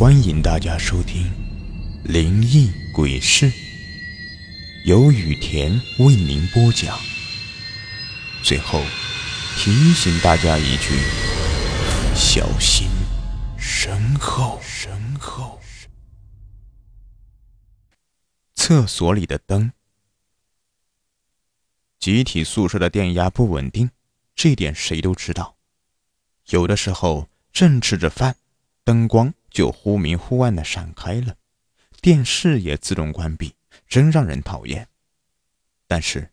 欢迎大家收听《灵异鬼事》，由雨田为您播讲。最后提醒大家一句：小心身后。身后。厕所里的灯。集体宿舍的电压不稳定，这点谁都知道。有的时候正吃着饭，灯光。就忽明忽暗的闪开了，电视也自动关闭，真让人讨厌。但是，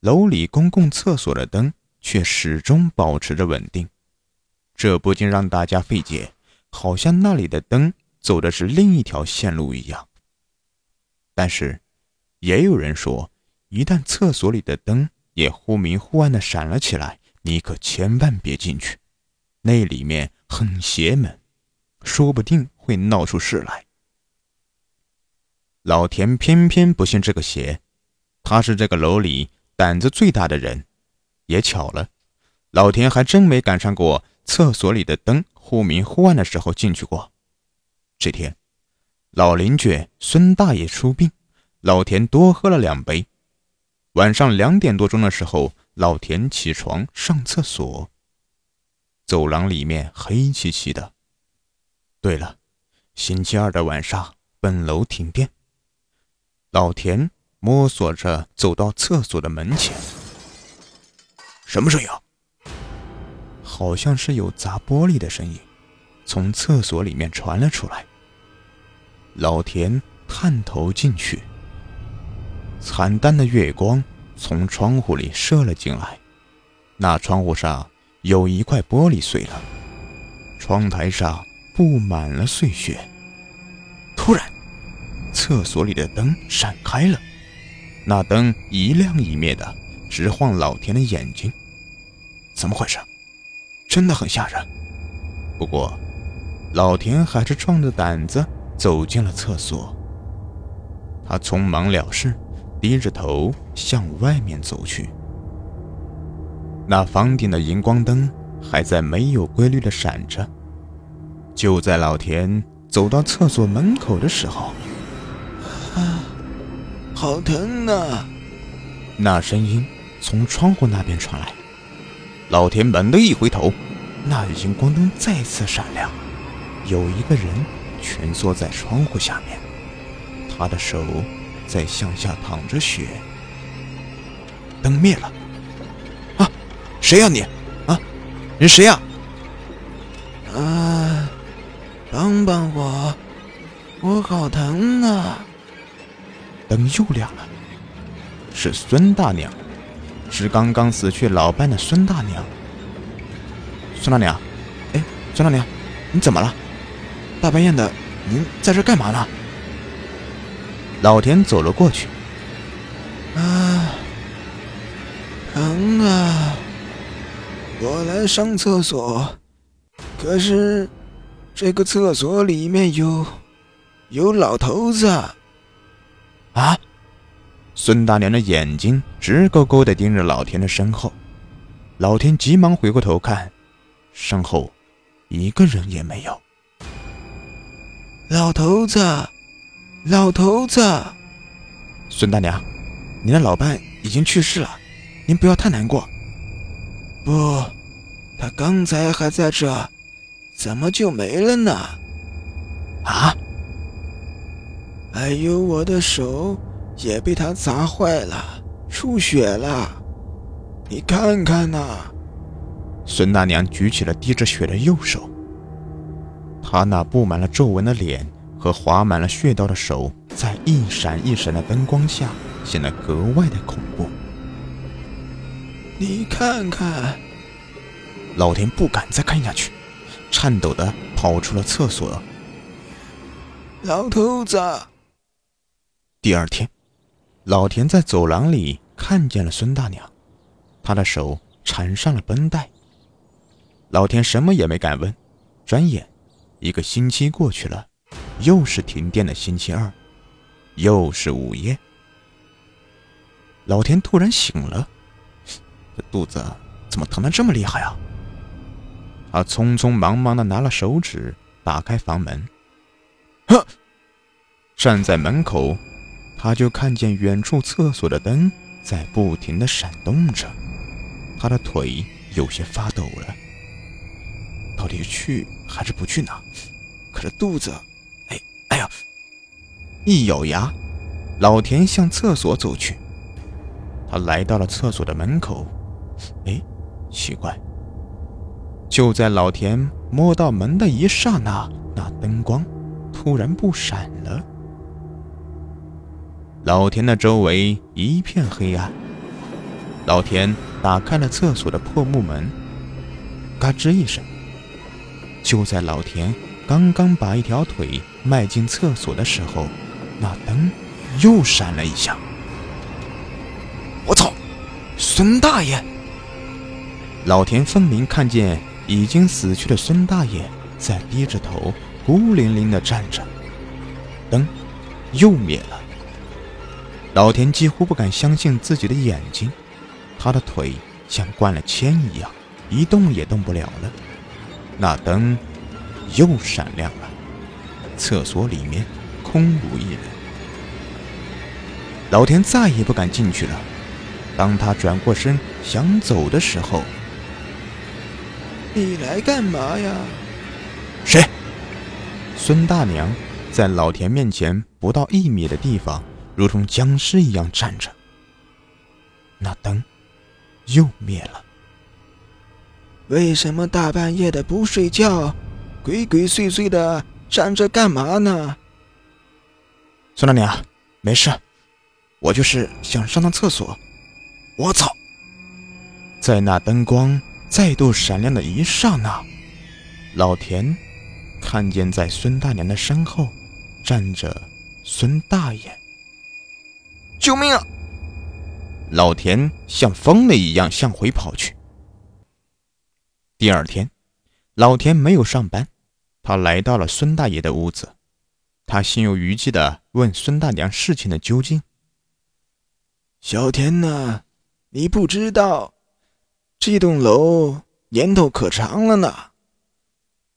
楼里公共厕所的灯却始终保持着稳定，这不禁让大家费解，好像那里的灯走的是另一条线路一样。但是，也有人说，一旦厕所里的灯也忽明忽暗的闪了起来，你可千万别进去，那里面很邪门。说不定会闹出事来。老田偏偏不信这个邪，他是这个楼里胆子最大的人。也巧了，老田还真没赶上过厕所里的灯忽明忽暗的时候进去过。这天，老邻居孙大爷出殡，老田多喝了两杯。晚上两点多钟的时候，老田起床上厕所，走廊里面黑漆漆的。对了，星期二的晚上，本楼停电。老田摸索着走到厕所的门前，什么声音？好像是有砸玻璃的声音，从厕所里面传了出来。老田探头进去，惨淡的月光从窗户里射了进来，那窗户上有一块玻璃碎了，窗台上。布满了碎屑。突然，厕所里的灯闪开了，那灯一亮一灭的，直晃老田的眼睛。怎么回事？真的很吓人。不过，老田还是壮着胆子走进了厕所。他匆忙了事，低着头向外面走去。那房顶的荧光灯还在没有规律的闪着。就在老田走到厕所门口的时候，啊，好疼啊！那声音从窗户那边传来。老田猛地一回头，那荧光灯再次闪亮，有一个人蜷缩在窗户下面，他的手在向下淌着血。灯灭了。啊，谁呀你？啊，你谁呀？啊。帮帮我，我好疼啊！灯又亮了，是孙大娘，是刚刚死去老伴的孙大娘。孙大娘，哎，孙大娘，你怎么了？大半夜的，您在这干嘛呢？老田走了过去。啊，疼啊！我来上厕所，可是。这个厕所里面有，有老头子。啊！孙大娘的眼睛直勾勾地盯着老田的身后，老田急忙回过头看，身后一个人也没有。老头子，老头子，孙大娘，您的老伴已经去世了，您不要太难过。不，他刚才还在这。怎么就没了呢？啊！哎呦，我的手也被他砸坏了，出血了。你看看呐！孙大娘举起了滴着血的右手，她那布满了皱纹的脸和划满了血道的手，在一闪一闪的灯光下显得格外的恐怖。你看看，老田不敢再看下去。颤抖的跑出了厕所。老头子。第二天，老田在走廊里看见了孙大娘，她的手缠上了绷带。老田什么也没敢问。转眼，一个星期过去了，又是停电的星期二，又是午夜。老田突然醒了，这肚子怎么疼得这么厉害啊？他匆匆忙忙地拿了手纸，打开房门，哼！站在门口，他就看见远处厕所的灯在不停的闪动着，他的腿有些发抖了。到底去还是不去呢？可是肚子，哎，哎呀！一咬牙，老田向厕所走去。他来到了厕所的门口，哎，奇怪！就在老田摸到门的一刹那，那灯光突然不闪了。老田的周围一片黑暗。老田打开了厕所的破木门，嘎吱一声。就在老田刚刚把一条腿迈进厕所的时候，那灯又闪了一下。我操！孙大爷！老田分明看见已经死去的孙大爷在低着头孤零零地站着，灯又灭了。老田几乎不敢相信自己的眼睛，他的腿像灌了铅一样，一动也动不了了。那灯又闪亮了，厕所里面空无一人。老田再也不敢进去了。当他转过身想走的时候，你来干嘛呀？谁？孙大娘在老田面前不到一米的地方，如同僵尸一样站着。那灯又灭了。为什么大半夜的不睡觉，鬼鬼祟祟的站着干嘛呢？孙大娘，没事，我就是想上趟厕所。我操！在那灯光再度闪亮的一刹那，老田看见在孙大娘的身后站着孙大爷。救命啊！老田像疯了一样向回跑去。第二天，老田没有上班，他来到了孙大爷的屋子，他心有余悸地问孙大娘事情的究竟。小田呢？你不知道，这栋楼年头可长了呢。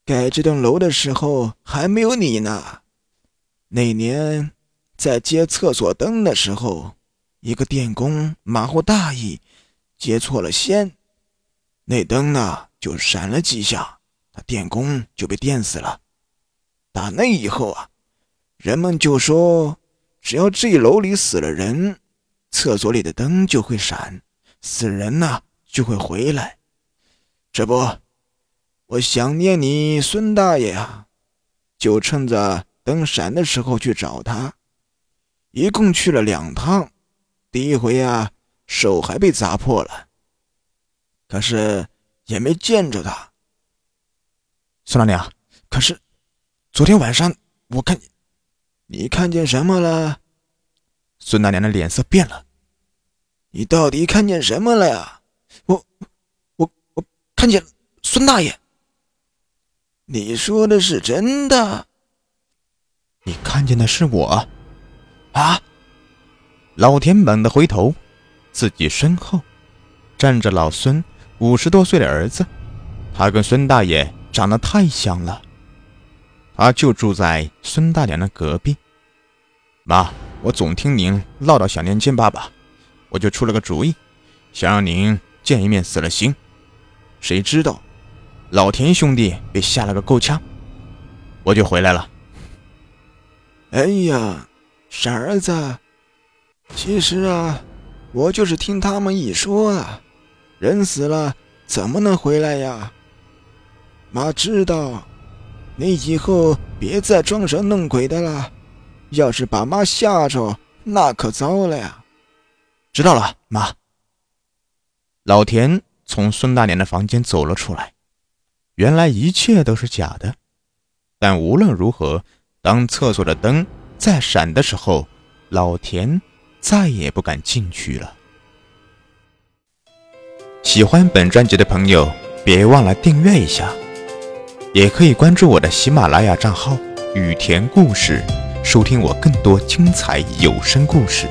盖这栋楼的时候还没有你呢。那年在接厕所灯的时候，一个电工马虎大意，接错了线，那灯呢就闪了几下，那电工就被电死了。打那以后啊，人们就说，只要这楼里死了人。厕所里的灯就会闪，死人呢就会回来。这不，我想念你孙大爷啊，就趁着灯闪的时候去找他。一共去了两趟，第一回啊手还被砸破了，可是也没见着他。孙大娘，可是昨天晚上我看见，你看见什么了？孙大娘的脸色变了。你到底看见什么了呀？我、我、我看见孙大爷。你说的是真的？你看见的是我？啊！老田猛地回头，自己身后站着老孙五十多岁的儿子，他跟孙大爷长得太像了。他就住在孙大娘的隔壁。妈，我总听您唠叨想念见爸爸。我就出了个主意，想让您见一面死了心。谁知道老田兄弟被吓了个够呛，我就回来了。哎呀，傻儿子，其实啊，我就是听他们一说啊，人死了怎么能回来呀？妈知道，你以后别再装神弄鬼的了，要是把妈吓着，那可糟了呀。知道了，妈。老田从孙大娘的房间走了出来。原来一切都是假的，但无论如何，当厕所的灯在闪的时候，老田再也不敢进去了。喜欢本专辑的朋友，别忘了订阅一下，也可以关注我的喜马拉雅账号“雨田故事”，收听我更多精彩有声故事。